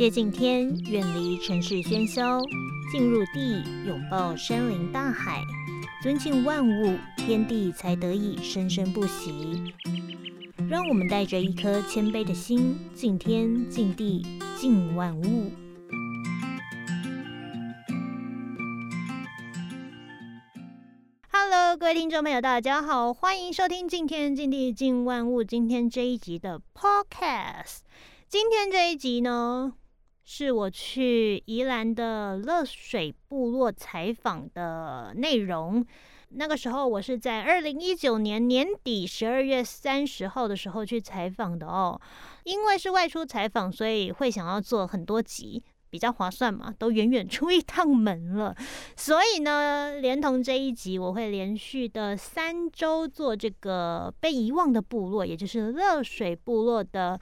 接近天，远离城市喧嚣，进入地，拥抱山林大海，尊敬万物，天地才得以生生不息。让我们带着一颗谦卑的心，敬天、敬地、敬万物。Hello，各位听众朋友，大家好，欢迎收听《敬天、敬地、敬万物》今天这一集的 Podcast。今天这一集呢？是我去宜兰的乐水部落采访的内容。那个时候我是在二零一九年年底十二月三十号的时候去采访的哦。因为是外出采访，所以会想要做很多集，比较划算嘛，都远远出一趟门了。所以呢，连同这一集，我会连续的三周做这个被遗忘的部落，也就是乐水部落的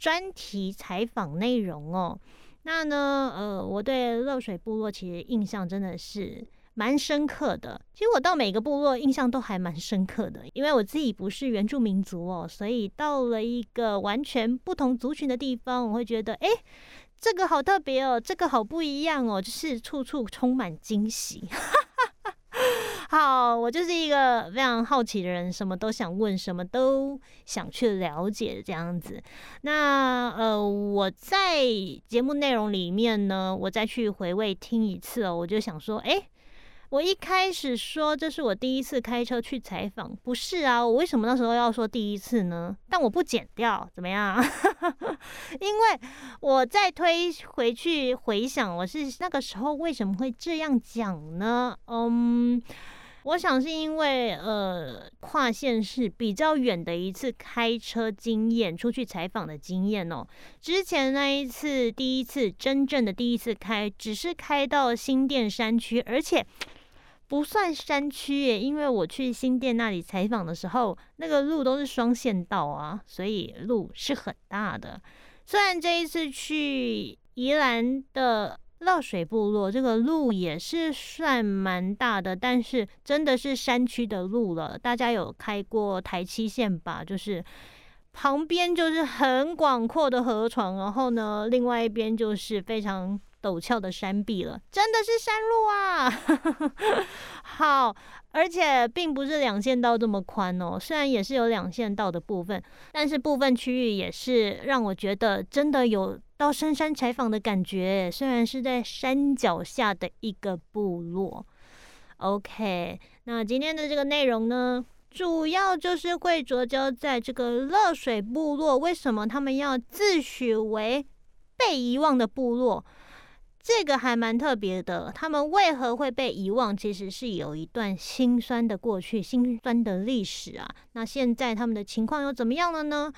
专题采访内容哦。那呢？呃，我对漏水部落其实印象真的是蛮深刻的。其实我到每个部落印象都还蛮深刻的，因为我自己不是原住民族哦，所以到了一个完全不同族群的地方，我会觉得，哎，这个好特别哦，这个好不一样哦，就是处处充满惊喜。好，我就是一个非常好奇的人，什么都想问，什么都想去了解这样子。那呃，我在节目内容里面呢，我再去回味听一次哦，我就想说，哎，我一开始说这是我第一次开车去采访，不是啊？我为什么那时候要说第一次呢？但我不剪掉，怎么样？因为我再推回去回想，我是那个时候为什么会这样讲呢？嗯。我想是因为呃跨县市比较远的一次开车经验，出去采访的经验哦。之前那一次第一次真正的第一次开，只是开到新店山区，而且不算山区耶，因为我去新店那里采访的时候，那个路都是双线道啊，所以路是很大的。虽然这一次去宜兰的。落水部落这个路也是算蛮大的，但是真的是山区的路了。大家有开过台七线吧？就是旁边就是很广阔的河床，然后呢，另外一边就是非常陡峭的山壁了。真的是山路啊！好，而且并不是两线道这么宽哦。虽然也是有两线道的部分，但是部分区域也是让我觉得真的有。到深山采访的感觉，虽然是在山脚下的一个部落。OK，那今天的这个内容呢，主要就是会着焦在这个乐水部落，为什么他们要自诩为被遗忘的部落？这个还蛮特别的。他们为何会被遗忘？其实是有一段心酸的过去，心酸的历史啊。那现在他们的情况又怎么样了呢？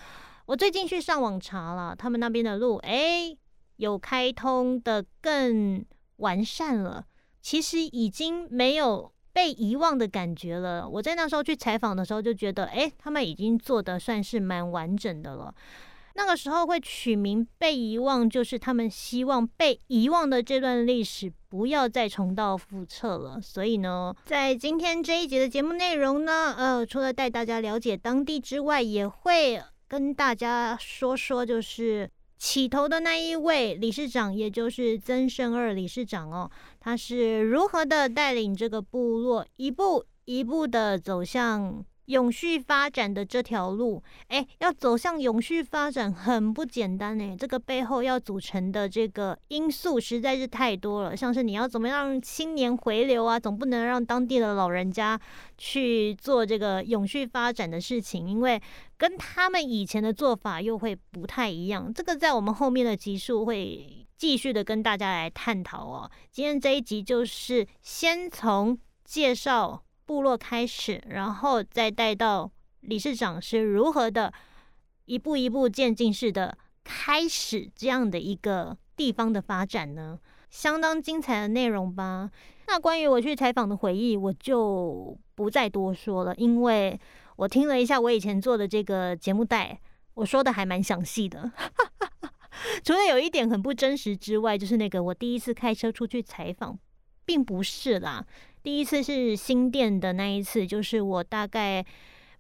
我最近去上网查了，他们那边的路，哎，有开通的更完善了。其实已经没有被遗忘的感觉了。我在那时候去采访的时候就觉得，哎，他们已经做的算是蛮完整的了。那个时候会取名“被遗忘”，就是他们希望被遗忘的这段历史不要再重蹈覆辙了。所以呢，在今天这一节的节目内容呢，呃，除了带大家了解当地之外，也会。跟大家说说，就是起头的那一位理事长，也就是曾胜二理事长哦，他是如何的带领这个部落一步一步的走向。永续发展的这条路，哎，要走向永续发展很不简单哎。这个背后要组成的这个因素实在是太多了，像是你要怎么样让青年回流啊，总不能让当地的老人家去做这个永续发展的事情，因为跟他们以前的做法又会不太一样。这个在我们后面的集数会继续的跟大家来探讨哦。今天这一集就是先从介绍。部落开始，然后再带到理事长是如何的一步一步渐进式的开始这样的一个地方的发展呢？相当精彩的内容吧。那关于我去采访的回忆，我就不再多说了，因为我听了一下我以前做的这个节目带，我说的还蛮详细的。除了有一点很不真实之外，就是那个我第一次开车出去采访，并不是啦。第一次是新店的那一次，就是我大概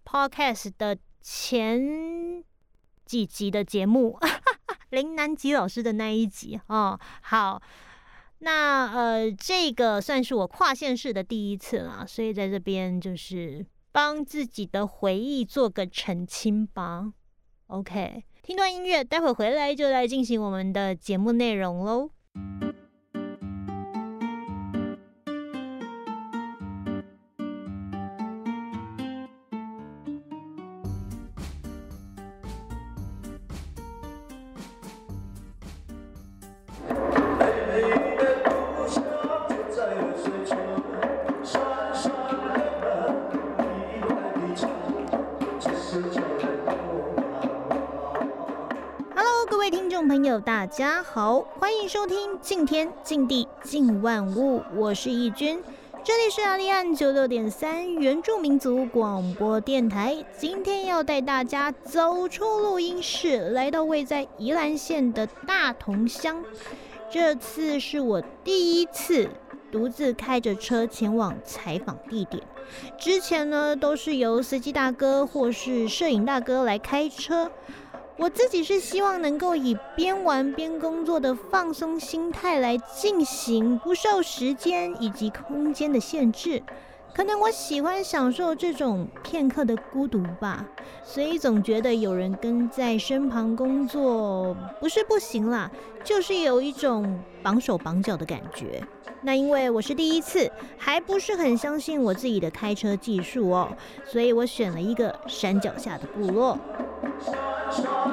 podcast 的前几集的节目，林南吉老师的那一集哦。好，那呃，这个算是我跨县市的第一次了，所以在这边就是帮自己的回忆做个澄清吧。OK，听段音乐，待会回来就来进行我们的节目内容喽。家好，欢迎收听《敬天敬地敬万物》，我是义军，这里是阿利安九六点三原住民族广播电台。今天要带大家走出录音室，来到位在宜兰县的大同乡。这次是我第一次独自开着车前往采访地点，之前呢都是由司机大哥或是摄影大哥来开车。我自己是希望能够以边玩边工作的放松心态来进行，不受时间以及空间的限制。可能我喜欢享受这种片刻的孤独吧，所以总觉得有人跟在身旁工作不是不行啦，就是有一种绑手绑脚的感觉。那因为我是第一次，还不是很相信我自己的开车技术哦，所以我选了一个山脚下的部落。Stop, stop.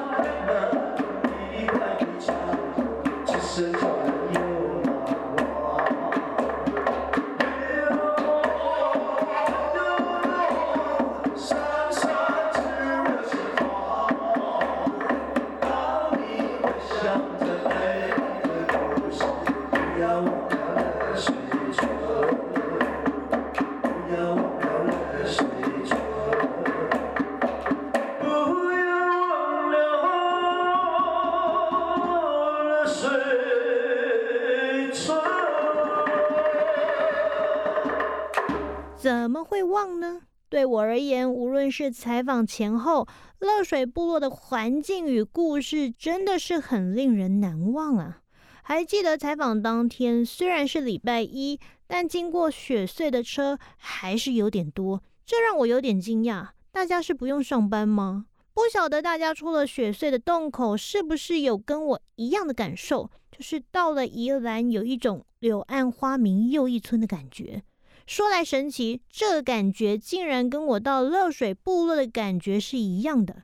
对我而言，无论是采访前后，乐水部落的环境与故事，真的是很令人难忘啊！还记得采访当天，虽然是礼拜一，但经过雪隧的车还是有点多，这让我有点惊讶。大家是不用上班吗？不晓得大家出了雪隧的洞口，是不是有跟我一样的感受？就是到了宜兰，有一种柳暗花明又一村的感觉。说来神奇，这感觉竟然跟我到乐水部落的感觉是一样的。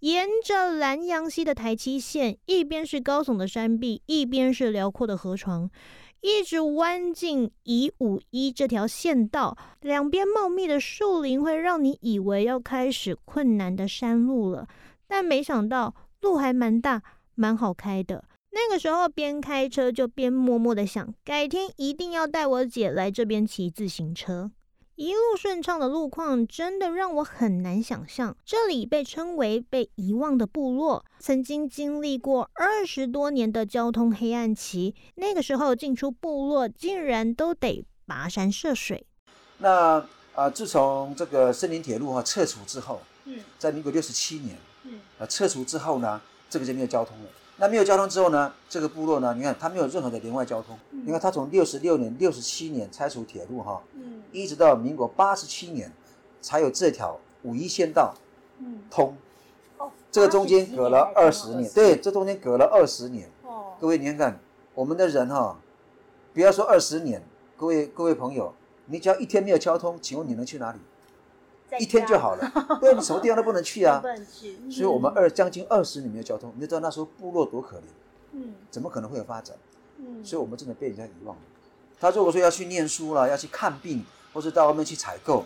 沿着南阳溪的台七线，一边是高耸的山壁，一边是辽阔的河床，一直弯进乙五一这条县道，两边茂密的树林会让你以为要开始困难的山路了，但没想到路还蛮大，蛮好开的。那个时候边开车就边默默的想，改天一定要带我姐来这边骑自行车。一路顺畅的路况真的让我很难想象，这里被称为被遗忘的部落，曾经经历过二十多年的交通黑暗期。那个时候进出部落竟然都得跋山涉水。那啊，自从这个森林铁路哈撤除之后，嗯，在民国六十七年，嗯，啊撤除之后呢，这个就没有交通了。那没有交通之后呢？这个部落呢？你看它没有任何的连外交通。你看它从六十六年、六十七年拆除铁路哈，一直到民国八十七年才有这条五一线道通。哦，这个中间隔了二十年。对，这中间隔了二十年。哦，各位你看看，我们的人哈，不要说二十年，各位各位朋友，你只要一天没有交通，请问你能去哪里？一天就好了，对，你什么地方都不能去啊。不能去。所以，我们二将近二十年没有交通，你就知道那时候部落多可怜。嗯。怎么可能会有发展？嗯。所以我们真的被人家遗忘了。他如果说要去念书了，要去看病，或是到外面去采购，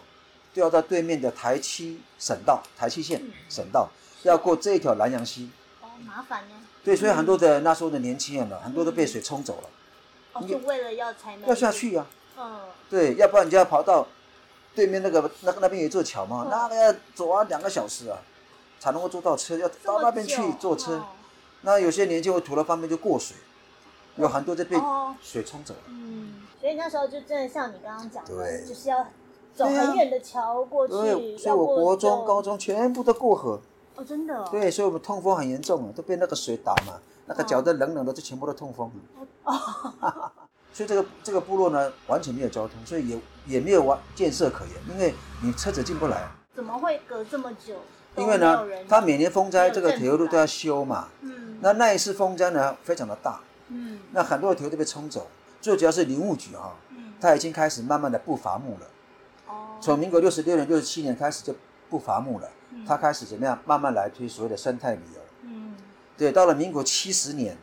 都要到对面的台七省道、台七县省道，要过这一条南洋溪。哦，麻烦呢。对，所以很多的那时候的年轻人了，很多都被水冲走了。哦，就为了要才能。要下去呀。嗯。对，要不然你就要跑到。对面那个那个那边有一座桥嘛，那个要走啊两个小时啊，才能够坐到车，要到那边去坐车。那有些年轻人图了方便就过水，有很多就被水冲走了。嗯，所以那时候就真的像你刚刚讲的，就是要走很远的桥过去。对，所以我国中、高中全部都过河。哦，真的。对，所以我们痛风很严重啊，都被那个水打嘛，那个脚都冷冷的，就全部都痛风。哦。所以这个这个部落呢，完全没有交通，所以也也没有完建设可言，因为你车子进不来。怎么会隔这么久？因为呢，他每年风灾这个铁路都要修嘛。嗯。那那一次风灾呢，非常的大。嗯。那很多的铁路都被冲走，最主要是林务局哈，他已经开始慢慢的不伐木了。哦。从民国六十六年、六十七年开始就不伐木了，他开始怎么样？慢慢来推所谓的生态旅游。嗯。对，到了民国七十年，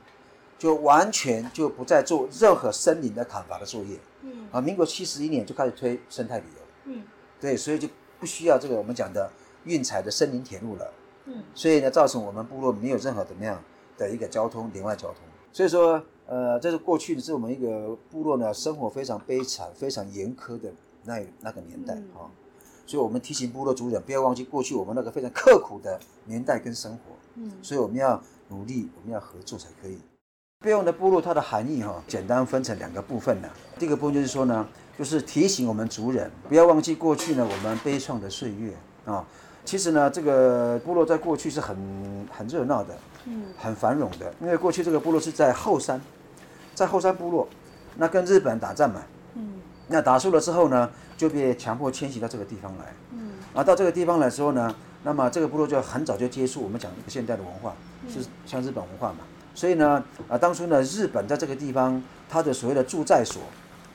就完全就不再做任何森林的砍伐的作业。嗯。啊，民国七十一年就开始推生态旅游。嗯。对，所以就不需要这个我们讲的。运材的森林铁路了，嗯，所以呢，造成我们部落没有任何怎么样的一个交通，连外交通。所以说，呃，这是过去的是我们一个部落呢，生活非常悲惨、非常严苛的那那个年代啊。所以我们提醒部落主人，不要忘记过去我们那个非常刻苦的年代跟生活。嗯，所以我们要努力，我们要合作才可以。备用的部落它的含义哈，简单分成两个部分呢。第一个部分就是说呢，就是提醒我们族人不要忘记过去呢我们悲怆的岁月啊。其实呢，这个部落在过去是很很热闹的，嗯，很繁荣的。因为过去这个部落是在后山，在后山部落，那跟日本打仗嘛，嗯，那打输了之后呢，就被强迫迁徙到这个地方来，嗯，啊，到这个地方来之后呢，那么这个部落就很早就接触我们讲现代的文化，是像日本文化嘛。所以呢，啊，当初呢，日本在这个地方，它的所谓的驻在所，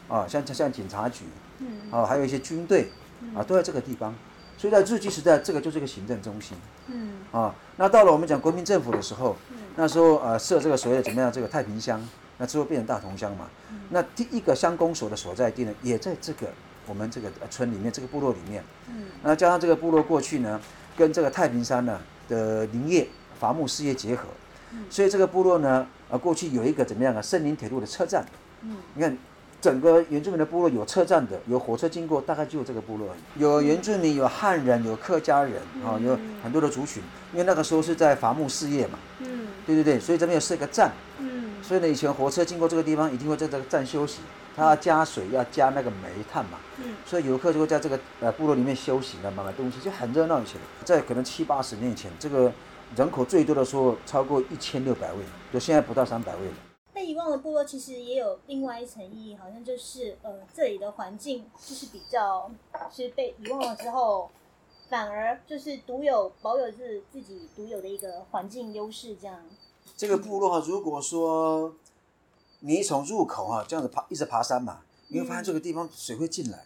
啊，像像警察局，嗯，啊，还有一些军队，啊，都在这个地方。所以在日据时代，这个就是一个行政中心。嗯。啊，那到了我们讲国民政府的时候，那时候呃设这个所谓的怎么样这个太平乡，那之后变成大同乡嘛。那第一个乡公所的所在地呢，也在这个我们这个村里面，这个部落里面。嗯。那加上这个部落过去呢，跟这个太平山呢的林业伐木事业结合，所以这个部落呢，呃过去有一个怎么样啊，森林铁路的车站。嗯。你看。整个原住民的部落有车站的，有火车经过，大概就有这个部落。有原住民，有汉人，有客家人，啊，有很多的族群。因为那个时候是在伐木事业嘛，嗯，对对对，所以这边有设一个站，嗯，所以呢，以前火车经过这个地方，一定会在这个站休息，它要加水，要加那个煤炭嘛，嗯，所以游客就会在这个呃部落里面休息啊，买买东西，就很热闹。以前在可能七八十年前，这个人口最多的时候超过一千六百位，就现在不到三百位了。被遗忘的部落其实也有另外一层意义，好像就是呃，这里的环境就是比较，是被遗忘了之后，反而就是独有保有自自己独有的一个环境优势，这样。这个部落哈，如果说你从入口哈这样子爬一直爬山嘛，你会发现这个地方水会进来，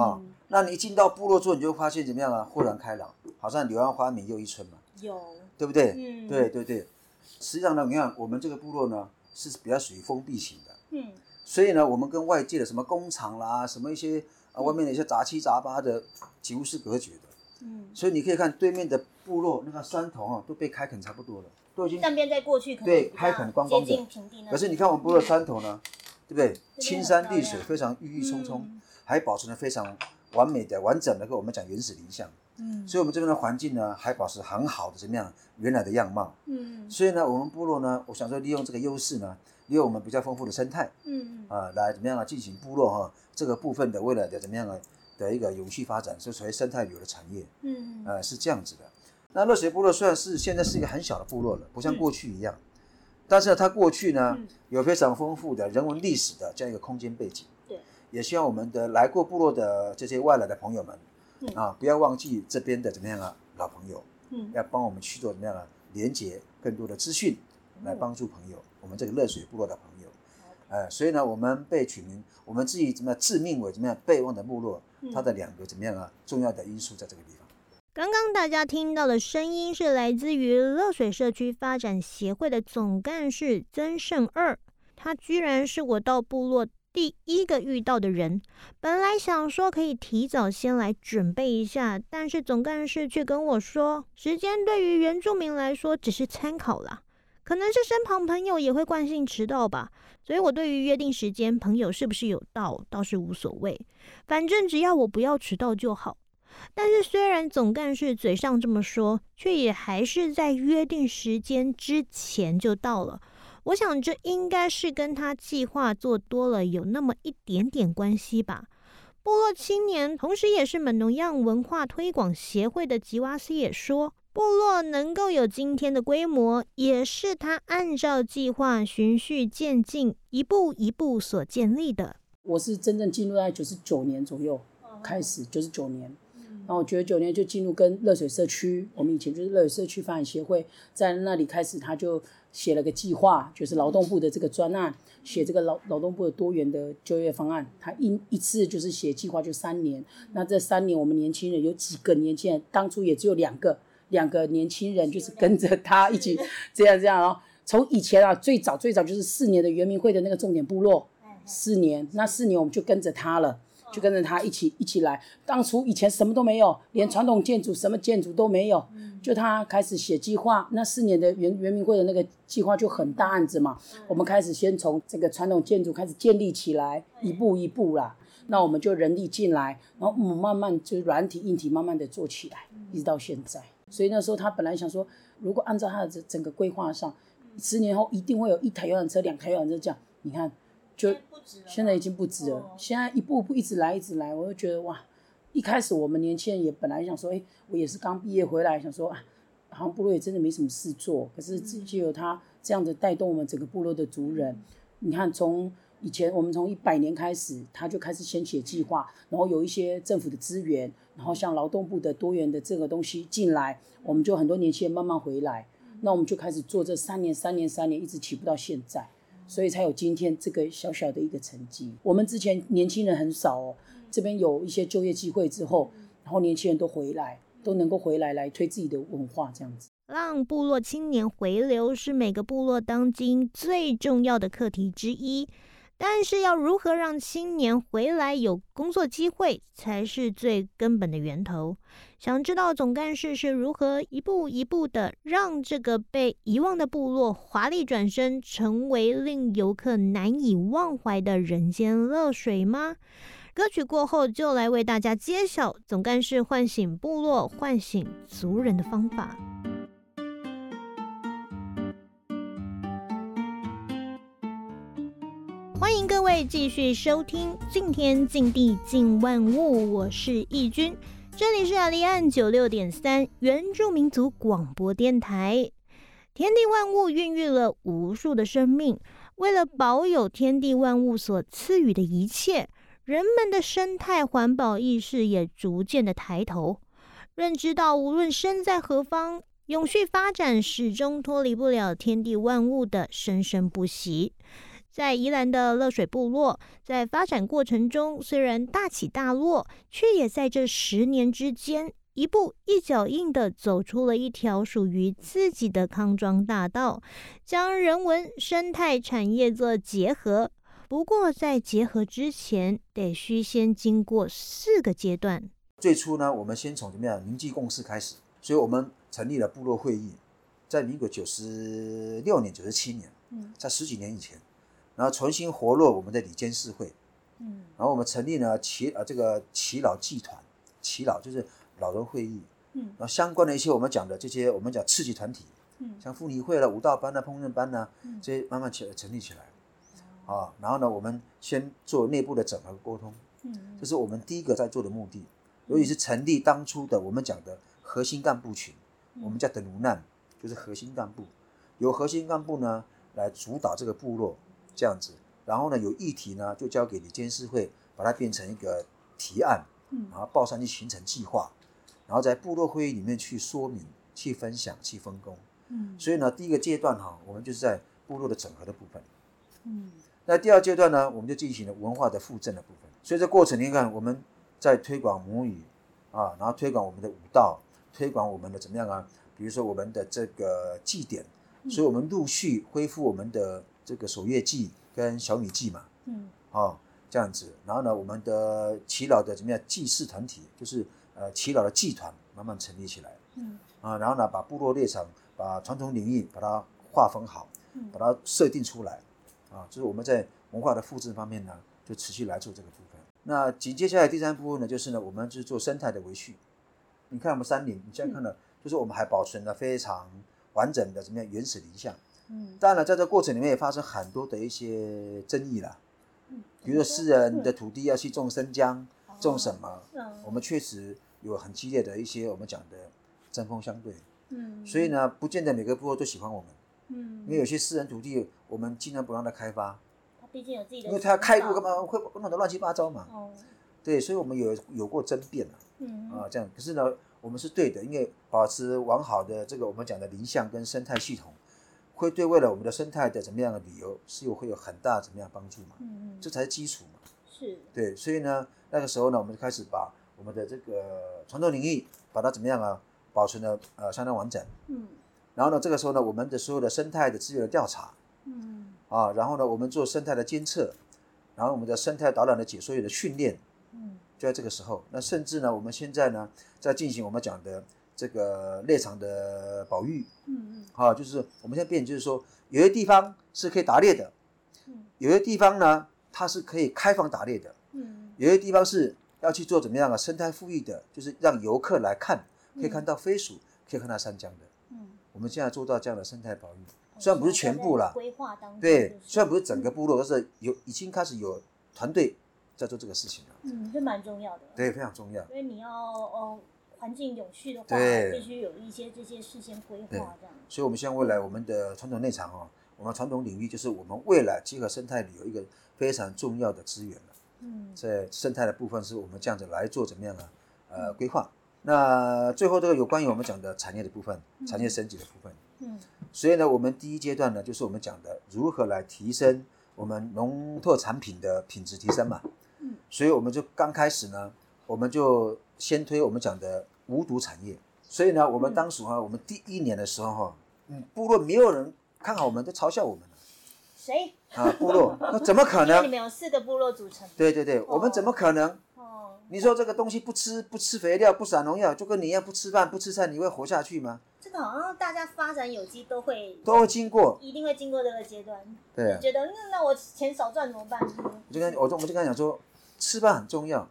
啊，那你一进到部落之后，你就发现怎么样啊？豁然开朗，好像柳暗花明又一村嘛。有。对不对？嗯。对对对，实际上呢，你看我们这个部落呢。是比较属于封闭型的，嗯，所以呢，我们跟外界的什么工厂啦，什么一些啊，外面的一些杂七杂八的，几乎是隔绝的，嗯，所以你可以看对面的部落那个山头啊，都被开垦差不多了，都已经。那边在过去对开垦光光的，可是你看我们部落山头呢，对不对？青山绿水非常郁郁葱葱，还保存的非常完美的、完整的，跟我们讲原始林相。嗯，所以我们这边的环境呢，还保持很好的怎么样原来的样貌。嗯，所以呢，我们部落呢，我想说利用这个优势呢，利用我们比较丰富的生态，嗯啊，来怎么样啊进行部落哈这个部分的未来的怎么样啊的一个永续发展，是属于生态旅游的产业。嗯，呃是这样子的。那热水部落虽然是现在是一个很小的部落了，不像过去一样，但是呢它过去呢有非常丰富的人文历史的这样一个空间背景。对，也希望我们的来过部落的这些外来的朋友们。啊，不要忘记这边的怎么样啊，老朋友，嗯，要帮我们去做怎么样啊，连接更多的资讯，来帮助朋友，我们这个热水部落的朋友，呃，所以呢，我们被取名，我们自己怎么样自命为怎么样备忘的部落，它的两个怎么样啊，重要的因素在这个地方。刚刚大家听到的声音是来自于热水社区发展协会的总干事曾胜二，他居然是我到部落。第一个遇到的人，本来想说可以提早先来准备一下，但是总干事却跟我说，时间对于原住民来说只是参考啦，可能是身旁朋友也会惯性迟到吧，所以我对于约定时间，朋友是不是有到倒是无所谓，反正只要我不要迟到就好。但是虽然总干事嘴上这么说，却也还是在约定时间之前就到了。我想，这应该是跟他计划做多了有那么一点点关系吧。部落青年，同时也是门农样文化推广协会的吉瓦斯也说，部落能够有今天的规模，也是他按照计划循序渐进、一步一步所建立的。我是真正进入在九十九年左右开始，九十九年。然后九十九年就进入跟热水社区，我们以前就是热水社区发展协会，在那里开始，他就写了个计划，就是劳动部的这个专案，写这个劳劳动部的多元的就业方案。他一一次就是写计划就三年，那这三年我们年轻人有几个年轻人，当初也只有两个，两个年轻人就是跟着他一起这样这样哦。从以前啊，最早最早就是四年的圆明会的那个重点部落，四年，那四年我们就跟着他了。就跟着他一起一起来。当初以前什么都没有，连传统建筑什么建筑都没有。就他开始写计划，那四年的圆圆明会的那个计划就很大案子嘛。我们开始先从这个传统建筑开始建立起来，一步一步啦。那我们就人力进来，然后我们慢慢就软体硬体慢慢的做起来，一直到现在。所以那时候他本来想说，如果按照他的整整个规划上，十年后一定会有一台游览车、两台游览车这样。你看。就现在已经不止了，现在一步步一直来一直来，我就觉得哇！一开始我们年轻人也本来想说，哎，我也是刚毕业回来，想说啊，好像部落也真的没什么事做。可是就有他这样子带动我们整个部落的族人。你看，从以前我们从一百年开始，他就开始先写计划，然后有一些政府的资源，然后像劳动部的多元的这个东西进来，我们就很多年轻人慢慢回来，那我们就开始做这三年、三年、三年，一直起步到现在。所以才有今天这个小小的一个成绩。我们之前年轻人很少哦，这边有一些就业机会之后，然后年轻人都回来，都能够回来来推自己的文化这样子。让部落青年回流是每个部落当今最重要的课题之一。但是要如何让青年回来有工作机会，才是最根本的源头。想知道总干事是如何一步一步的让这个被遗忘的部落华丽转身，成为令游客难以忘怀的人间乐水吗？歌曲过后就来为大家揭晓总干事唤醒部落、唤醒族人的方法。欢迎各位继续收听《敬天敬地敬万物》，我是义军，这里是阿利安九六点三原住民族广播电台。天地万物孕育了无数的生命，为了保有天地万物所赐予的一切，人们的生态环保意识也逐渐的抬头，认知到无论身在何方，永续发展始终脱离不了天地万物的生生不息。在宜兰的乐水部落，在发展过程中虽然大起大落，却也在这十年之间一步一脚印的走出了一条属于自己的康庄大道，将人文生态产业做结合。不过在结合之前，得需先经过四个阶段。最初呢，我们先从怎么样凝聚共识开始，所以我们成立了部落会议，在民国九十六年、九十七年，在十几年以前。然后重新活络我们的里监事会，嗯，然后我们成立了祈呃这个祈老祭团，祈老就是老人会议，嗯，然后相关的一些我们讲的这些我们讲刺激团体，嗯，像妇女会了、舞蹈班呢、烹饪班呢，这些慢慢起成立起来，啊，然后呢，我们先做内部的整合沟通，嗯，这是我们第一个在做的目的，尤其是成立当初的我们讲的核心干部群，我们叫的卢难，就是核心干部，由核心干部呢来主导这个部落。这样子，然后呢，有议题呢，就交给你监事会，把它变成一个提案，嗯，然后报上去形成计划，然后在部落会议里面去说明、去分享、去分工，嗯，所以呢，第一个阶段哈，我们就是在部落的整合的部分，嗯，那第二阶段呢，我们就进行了文化的附赠的部分。所以这过程你看，我们在推广母语啊，然后推广我们的舞蹈，推广我们的怎么样啊？比如说我们的这个祭典，所以我们陆续恢复我们的。这个守月祭跟小米祭嘛，嗯，哦，这样子，然后呢，我们的祈老的怎么样祭祀团体，就是呃祈老的祭团慢慢成立起来，嗯，啊，然后呢，把部落猎场，把传统领域把它划分好，嗯，把它设定出来，啊，就是我们在文化的复制方面呢，就持续来做这个部分。那紧接下来第三部分呢，就是呢，我们就是做生态的维续。你看我们山林，你现在看到，就是我们还保存了非常完整的怎么样原始林相。嗯，当然了，在这过程里面也发生很多的一些争议了。嗯，比如说私人的土地要去种生姜，种什么？我们确实有很激烈的一些我们讲的针锋相对。嗯，所以呢，不见得每个部落都喜欢我们，嗯，因为有些私人土地，我们尽量不让他开发，他毕竟有自己的，因为他要开路干嘛？会弄得乱七八糟嘛，哦，对，所以我们有有过争辩了，嗯。啊这样，可是呢，我们是对的，因为保持完好的这个我们讲的林相跟生态系统，会对未来我们的生态的怎么样的旅游是有会有很大怎么样帮助嘛，嗯嗯，这才是基础嘛，是，对，所以呢，那个时候呢，我们就开始把我们的这个传统领域把它怎么样啊？保存的呃相当完整，嗯，然后呢，这个时候呢，我们的所有的生态的资源的调查，嗯，啊，然后呢，我们做生态的监测，然后我们的生态导览的解说员的训练，嗯，就在这个时候，那甚至呢，我们现在呢，在进行我们讲的这个猎场的保育，嗯嗯，啊，就是我们现在变，就是说，有些地方是可以打猎的，嗯，有些地方呢，它是可以开放打猎的，嗯，有些地方是要去做怎么样啊，生态富裕的，就是让游客来看。可以看到飞鼠，可以看到山江的。嗯，我们现在做到这样的生态保育，虽然不是全部了，规划当中，对，虽然不是整个部落，但是有已经开始有团队在做这个事情了。嗯，这蛮重要的。对，非常重要。因为你要呃环境有序的话，必须有一些这些事先规划这样。所以，我们希望未来我们的传统内场哦，我们传统领域就是我们未来结合生态旅游一个非常重要的资源了。嗯，在生态的部分是我们这样子来做怎么样呢？呃，规划。那最后这个有关于我们讲的产业的部分，产业升级的部分。嗯，所以呢，我们第一阶段呢，就是我们讲的如何来提升我们农特产品的品质提升嘛。嗯，所以我们就刚开始呢，我们就先推我们讲的无毒产业。所以呢，我们当时哈，我们第一年的时候哈，嗯，部落没有人看好我们，都嘲笑我们谁？啊，部落？那怎么可能？你们有四个部落组成。对对对，我们怎么可能？哦你说这个东西不吃不吃肥料不撒农药，就跟你一样不吃饭不吃菜，你会活下去吗？这个好像大家发展有机都会都会经过，一定会经过这个阶段。对，觉得那那我钱少赚怎么办？我就跟我就我就跟他讲说，吃饭很重要，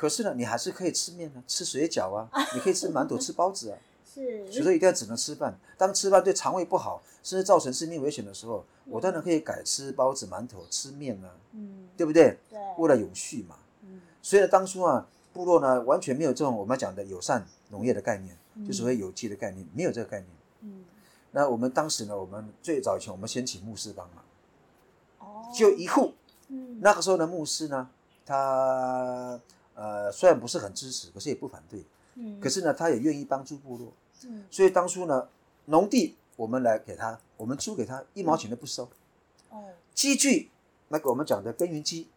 可是呢，你还是可以吃面啊，吃水饺啊，你可以吃馒头吃包子啊。是，所以说一定要只能吃饭。当吃饭对肠胃不好，甚至造成生命危险的时候，我当然可以改吃包子馒头吃面啊，嗯，对不对？对，为了永续嘛。嗯，所以呢当初啊。部落呢，完全没有这种我们讲的友善农业的概念，就所谓有机的概念，没有这个概念。嗯，那我们当时呢，我们最早以前我们先请牧师帮忙，哦，就一户。嗯，那个时候的牧师呢，他呃虽然不是很支持，可是也不反对。嗯，可是呢，他也愿意帮助部落。嗯，所以当初呢，农地我们来给他，我们租给他一毛钱都不收。哦，机具那个我们讲的耕耘机，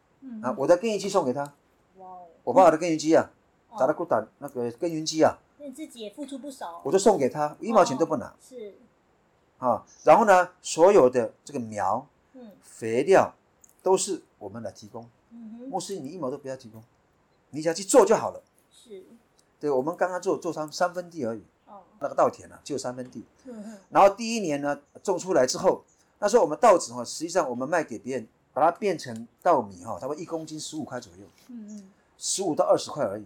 啊，我的耕耘机送给他。哇我爸爸的耕耘机啊，打了个打那个耕耘机啊，你自己也付出不少，我就送给他，一毛钱都不拿。是，啊，然后呢，所有的这个苗、嗯，肥料都是我们来提供。嗯哼，牧师你一毛都不要提供，你只要去做就好了。是，对，我们刚刚做做三三分地而已。哦，那个稻田呢，只有三分地。嗯哼，然后第一年呢，种出来之后，那时候我们稻子哈，实际上我们卖给别人，把它变成稻米哈，差不多一公斤十五块左右。嗯嗯。十五到二十块而已，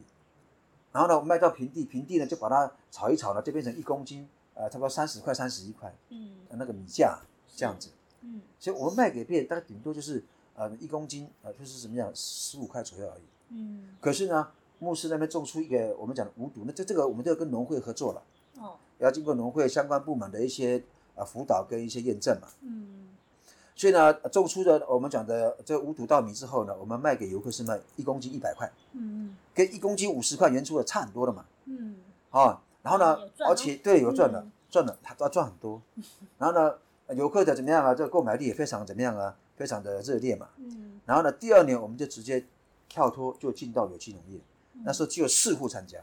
然后呢，我们卖到平地，平地呢就把它炒一炒呢，就变成一公斤，呃，差不多三十块、三十一块，嗯，那个米价这样子，嗯，所以我们卖给别人，大概顶多就是呃一公斤，呃，就是怎么样，十五块左右而已，嗯，可是呢，牧师那边种出一个我们讲的无毒，那这这个我们就要跟农会合作了，哦，要经过农会相关部门的一些呃辅导跟一些验证嘛，嗯。所以呢，种出的我们讲的这无毒稻米之后呢，我们卖给游客是卖一公斤一百块，嗯嗯，跟一公斤五十块原出的差很多了嘛，嗯，啊，然后呢，而且对有赚的，赚了他都赚很多，然后呢，游客的怎么样啊？这个购买力也非常怎么样啊？非常的热烈嘛，嗯，然后呢，第二年我们就直接跳脱就进到有机农业，那时候只有四户参加，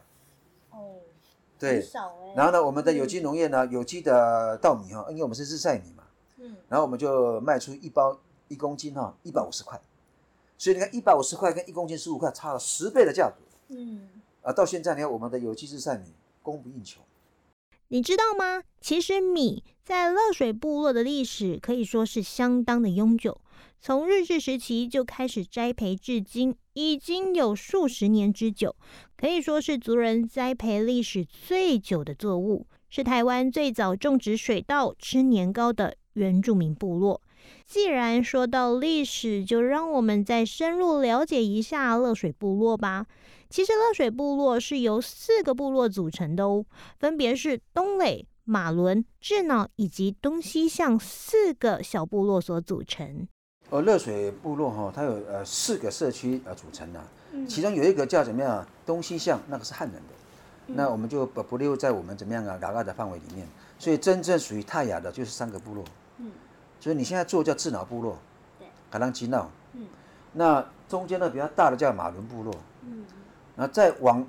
哦，对，然后呢，我们的有机农业呢，有机的稻米哈，因为我们是日晒米嘛。嗯。然后我们就卖出一包一公斤哈，一百五十块，所以你看一百五十块跟一公斤十五块差了十倍的价格。嗯，啊，到现在你看我们的有机日晒米供不应求。你知道吗？其实米在乐水部落的历史可以说是相当的悠久，从日治时期就开始栽培至今，已经有数十年之久，可以说是族人栽培历史最久的作物，是台湾最早种植水稻、吃年糕的。原住民部落。既然说到历史，就让我们再深入了解一下乐水部落吧。其实乐水部落是由四个部落组成的哦，分别是东垒、马伦、智脑以及东西向四个小部落所组成。而热水部落哈，它有呃四个社区呃组成的，其中有一个叫怎么样？东西向那个是汉人的，那我们就不不列在我们怎么样啊？嘎嘎的范围里面。所以真正属于泰雅的就是三个部落。嗯。所以你现在做叫智脑部落，对，嘎啷基闹。嗯。那中间呢比较大的叫马伦部落。嗯。然后再往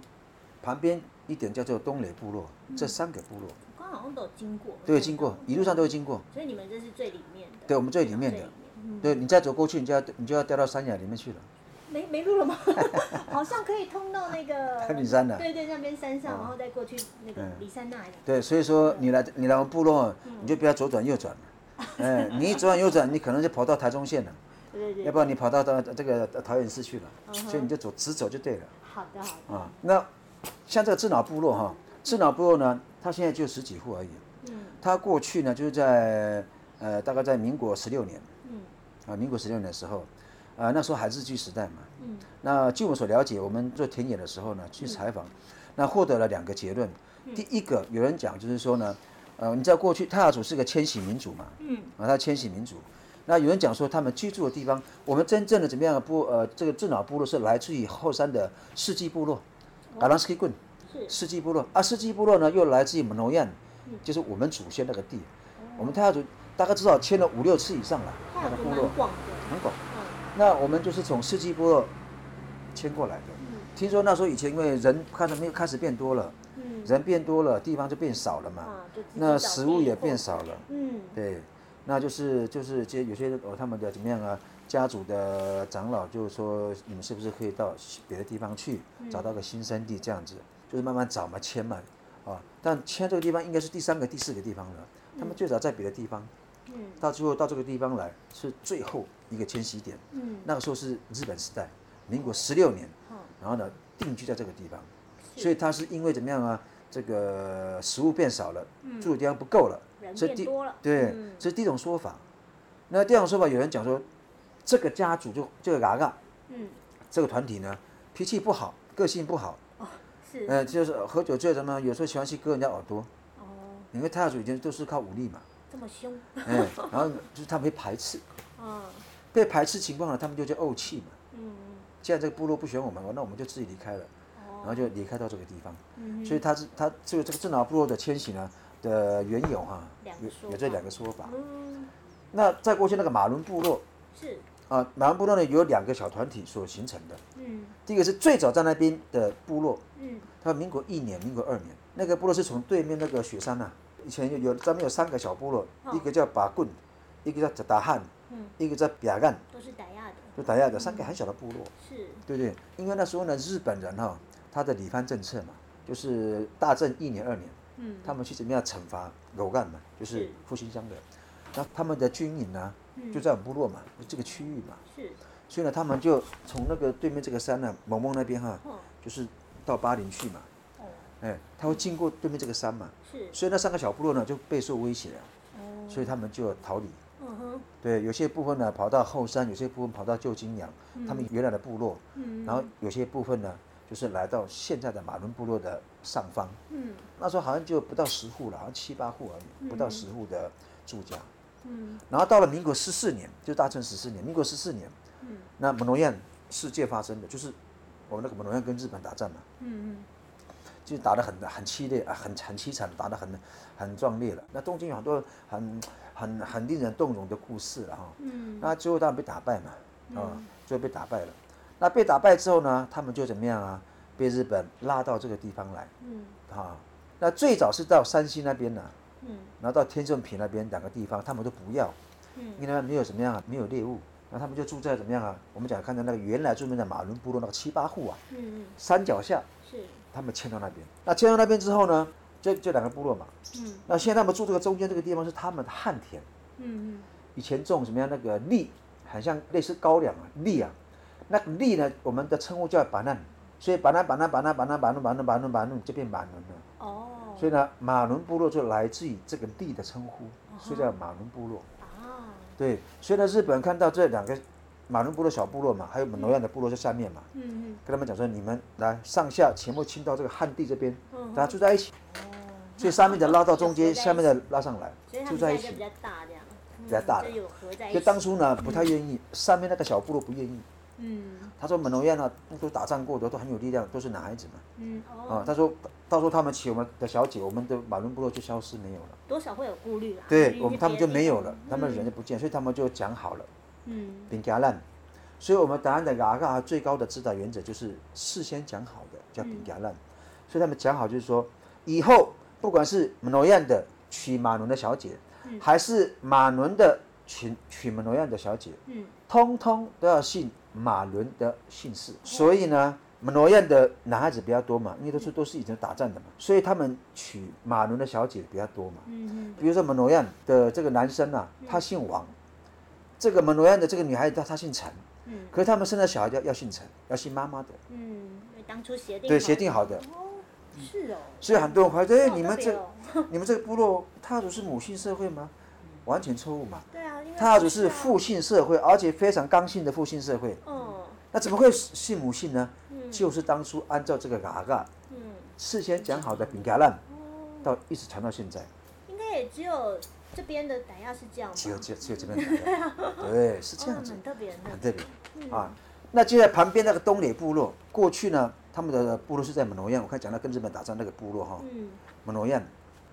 旁边一点叫做东雷部落，这三个部落。刚好像都有经过。对，经过，一路上都会经过。所以你们这是最里面的。对，我们最里面的。对你再走过去，你就要你就要掉到山崖里面去了。没没路了吗？好像可以通到那个太 平山的。对对，那边山上，然后再过去那个里山那里。对，所以说你来你来我们部落，你就不要左转右转了。哎，你一左转右转，你可能就跑到台中县了。对对对。要不然你跑到到这个桃园市去了，所以你就走直走就对了。好的好的。啊，那像这个智脑部落哈，智脑部落呢，它现在就十几户而已。嗯。它过去呢，就是在呃，大概在民国十六年。啊，民国十六年的时候，啊，那时候还是日据时代嘛。嗯。那据我所了解，我们做田野的时候呢，去采访，那获得了两个结论。第一个，有人讲就是说呢，呃，你知道过去泰雅族是个迁徙民族嘛。嗯。啊，他迁徙民族。那有人讲说，他们居住的地方，我们真正的怎么样的部呃，这个智脑部落是来自于后山的世纪部落，阿拉斯基棍。是。世纪部落啊，世纪部落呢又来自于蒙诺亚，就是我们祖先那个地。我们泰雅族。大概至少迁了五六次以上了，那个部落很广。那我们就是从世纪部落迁过来的。听说那时候以前因为人开始没有开始变多了，人变多了，地方就变少了嘛。那食物也变少了。嗯，对，那就是就是这有些哦他们的怎么样啊？家族的长老就是说，你们是不是可以到别的地方去找到个新生地这样子？就是慢慢找嘛，迁嘛，啊，但迁这个地方应该是第三个、第四个地方了。他们最早在别的地方。到最后到这个地方来是最后一个迁徙点。嗯，那个时候是日本时代，民国十六年，然后呢定居在这个地方，所以他是因为怎么样啊？这个食物变少了，住的地方不够了，人变多了。对，这是第一种说法。那第二种说法，有人讲说，这个家族就这个嘎嘎，嗯，这个团体呢脾气不好，个性不好。哦，是。呃，就是喝酒醉什么，有时候喜欢去割人家耳朵。哦。因为泰雅族以前都是靠武力嘛。这么凶，哎，然后就是他们会排斥，嗯，被排斥情况呢，他们就叫怄气嘛，嗯既然这个部落不选我们，那我们就自己离开了，然后就离开到这个地方，嗯所以他是他这个这个正脑部落的迁徙呢的缘由哈，有有这两个说法，嗯，那再过去那个马伦部落是。啊，马伦部落呢有两个小团体所形成的，嗯，第一个是最早在那边的部落，嗯，他民国一年、民国二年，那个部落是从对面那个雪山呐。以前有有咱们有三个小部落，一个叫把棍，一个叫达汉，一个叫比亚干，都是傣亚的，都傣亚的三个很小的部落，是，对不对？因为那时候呢，日本人哈，他的里藩政策嘛，就是大正一年、二年，嗯，他们去怎么样惩罚狗干嘛，就是复兴乡的，那他们的军营呢，就在我们部落嘛，这个区域嘛，是，所以呢，他们就从那个对面这个山呢，蒙蒙那边哈，就是到巴林去嘛。哎，他会经过对面这个山嘛？是，所以那三个小部落呢就备受威胁了，哦，所以他们就逃离。嗯哼，对，有些部分呢跑到后山，有些部分跑到旧金阳，他们原来的部落。嗯，然后有些部分呢就是来到现在的马伦部落的上方。嗯，那时候好像就不到十户了，好像七八户而已，不到十户的住家。嗯，然后到了民国十四年，就大正十四年，民国十四年，嗯，那蒙罗亚事件发生的，就是我们那个蒙罗亚跟日本打仗嘛。嗯嗯。就打得很很凄烈啊，很很凄惨，打得很很壮烈了。那东京有很多很很很令人动容的故事了哈。嗯。那最后当然被打败嘛，啊，最后被打败了。那被打败之后呢，他们就怎么样啊？被日本拉到这个地方来。嗯。啊，那最早是到山西那边呢。嗯。然后到天正平那边两个地方，他们都不要。嗯。因为没有怎么样啊，没有猎物，那他们就住在怎么样啊？我们讲看到那个原来住在马伦部落那个七八户啊。嗯嗯。山脚下。是。他们迁到那边，那迁到那边之后呢，这这两个部落嘛。嗯。那现在他们住这个中间这个地方是他们的旱田。嗯嗯。以前种什么样那个栗，很像类似高粱啊，栗啊。那个栗呢，我们的称呼叫板嫩，所以板嫩板嫩板嫩板嫩板嫩板嫩板嫩板嫩就变马伦了。哦。所以呢，马伦部落就来自于这个栗的称呼，所以叫马伦部落。啊。对，所以呢，日本人看到这两个。马伦部落小部落嘛，还有我们挪亚的部落在下面嘛，嗯嗯，跟他们讲说，你们来上下全部迁到这个旱地这边，大家住在一起。哦，所以上面的拉到中间，下面的拉上来，住在一起。比较大这样，比较大的。就当初呢不太愿意，上面那个小部落不愿意。嗯。他说：“门罗亚呢，都打仗过的，都很有力量，都是男孩子嘛。”嗯哦。啊，他说，到时候他们娶我们的小姐，我们的马伦部落就消失没有了。多少会有顾虑啊。对，我们他们就没有了，他们人就不见，所以他们就讲好了。嗯。饼加烂，所以我们答案的阿嘎最高的指导原则就是事先讲好的，叫饼加烂。所以他们讲好就是说，以后不管是门罗亚的娶马伦的小姐，还是马伦的娶娶门罗亚的小姐，嗯，通通都要姓。马伦的姓氏，所以呢，门罗亚的男孩子比较多嘛，因为都是都是以前打仗的嘛，所以他们娶马伦的小姐比较多嘛。嗯嗯。比如说门罗亚的这个男生啊，他姓王，这个门罗安的这个女孩子她她姓陈。嗯。可是他们生的小孩要要姓陈，要姓妈妈的。嗯，当初协定。对，协定好的。哦，是哦。所以很多人怀疑，哎，你们这 你们这个部落，他族是母性社会吗？完全错误嘛？对啊，他族是父性社会，而且非常刚性的父性社会。嗯，那怎么会姓母姓呢？嗯，就是当初按照这个嘎嘎，嗯，事先讲好的饼干烂，到一直传到现在。应该也只有这边的傣亚是这样只有只有只有这边 傣亚，对，是这样子，很特别，很特别。啊，那就在旁边那个东垒部落，过去呢，他们的部落是在门罗亚，我看讲到跟日本打仗那个部落哈，嗯，门罗亚。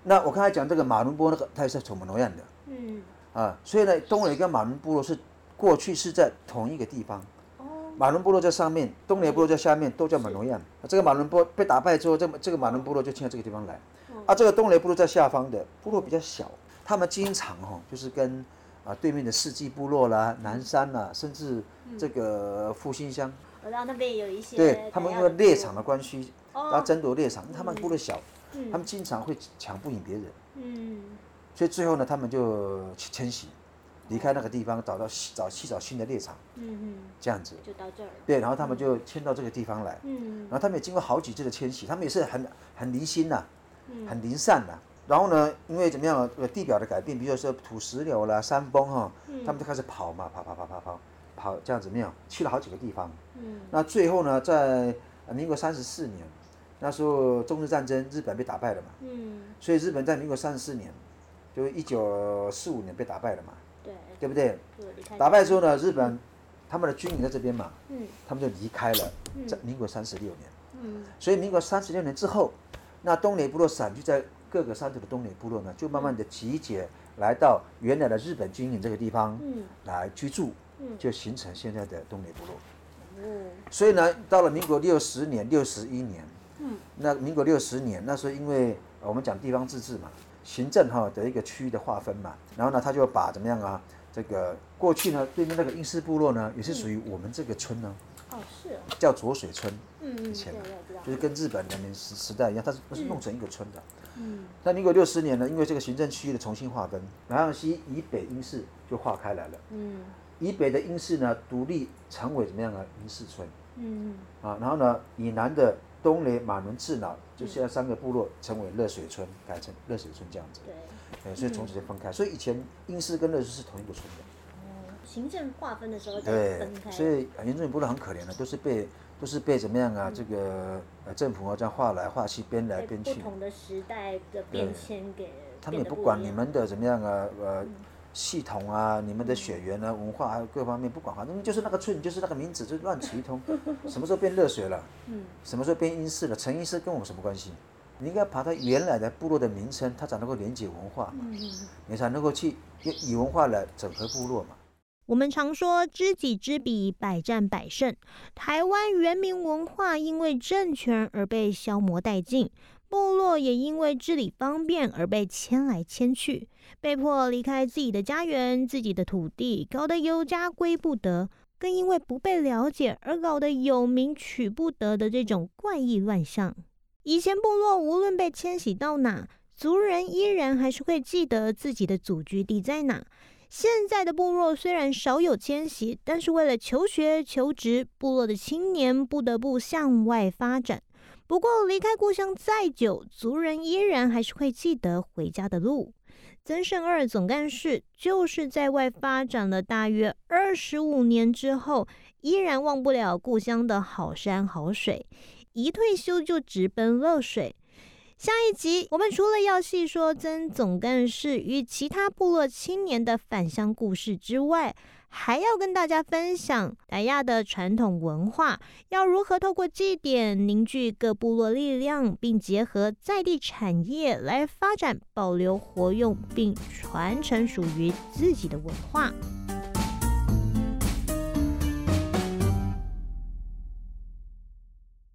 那我刚才讲这个马伦波那个，他也是从门罗亚的。嗯啊，所以呢，东雷跟马伦部落是过去是在同一个地方。哦。马伦部落在上面，东雷部落在下面，都叫马伦亚。这个马伦波被打败之后，这这个马伦部落就迁到这个地方来。啊，这个东雷部落在下方的部落比较小，他们经常哈，就是跟啊对面的世纪部落啦、南山啦，甚至这个复兴乡。我知道那边有一些。对他们因为猎场的关系，然后争夺猎场，他们部落小，他们经常会抢不赢别人。嗯。所以最后呢，他们就迁徙，离开那个地方，找到找去找新的猎场，嗯嗯，这样子就到这儿。对，然后他们就迁到这个地方来，嗯，然后他们也经过好几次的迁徙，他们也是很很离心呐，很离散呐。然后呢，因为怎么样，呃，地表的改变，比如说土石流啦、山崩哈，他们就开始跑嘛，跑跑跑跑跑跑，这样怎么样去了好几个地方，嗯，那最后呢，在民国三十四年，那时候中日战争，日本被打败了嘛，嗯，所以日本在民国三十四年。就一九四五年被打败了嘛，对，对不对？打败之后呢，日本他们的军营在这边嘛，嗯，他们就离开了，在民国三十六年，嗯，所以民国三十六年之后，那东雷部落散居在各个山头的东北部落呢，就慢慢的集结来到原来的日本军营这个地方，嗯，来居住，嗯，就形成现在的东北部落，嗯，所以呢，到了民国六十年、六十一年，嗯，那民国六十年那时候，因为我们讲地方自治嘛。行政哈的一个区域的划分嘛，然后呢，他就把怎么样啊？这个过去呢，对面那个英式部落呢，也是属于我们这个村呢。哦，是。叫浊水村。嗯嗯。以前就是跟日本人民时时代一样，它是不是弄成一个村的？嗯。那民国六十年呢，因为这个行政区域的重新划分，南洋西以北英式就划开来了。嗯。以北的英式呢，独立成为怎么样啊？英式村。嗯嗯。啊，然后呢，以南的。东雷、马伦、智脑，就现在三个部落成为热水村，改成热水村这样子。对，所以从此就分开。所以以前英式跟热水是同一个村的。哦，行政划分的时候对分开。所以原住民部落很可怜的，都是被都是被怎么样啊？这个呃政府啊这样划来画去，编来编去。不同的时代的变迁给。他们也不管你们的怎么样啊，呃。系统啊，你们的血缘啊，文化还有各方面，不管反正就是那个村，就是那个名字，就乱起一通。什么时候变热血了？嗯，什么时候变英式了？陈英式跟我们什么关系？你应该把它原来的部落的名称，它才能够连接文化嘛，你才能够去以文化来整合部落嘛。我们常说知己知彼，百战百胜。台湾原民文化因为政权而被消磨殆尽。部落也因为治理方便而被迁来迁去，被迫离开自己的家园、自己的土地，搞得有家归不得，更因为不被了解而搞得有名取不得的这种怪异乱象。以前部落无论被迁徙到哪，族人依然还是会记得自己的祖居地在哪。现在的部落虽然少有迁徙，但是为了求学求职，部落的青年不得不向外发展。不过，离开故乡再久，族人依然还是会记得回家的路。曾胜二总干事就是在外发展了大约二十五年之后，依然忘不了故乡的好山好水，一退休就直奔乐水。下一集我们除了要细说曾总干事与其他部落青年的返乡故事之外，还要跟大家分享傣亚的传统文化，要如何透过祭典凝聚各部落力量，并结合在地产业来发展、保留、活用并传承属于自己的文化。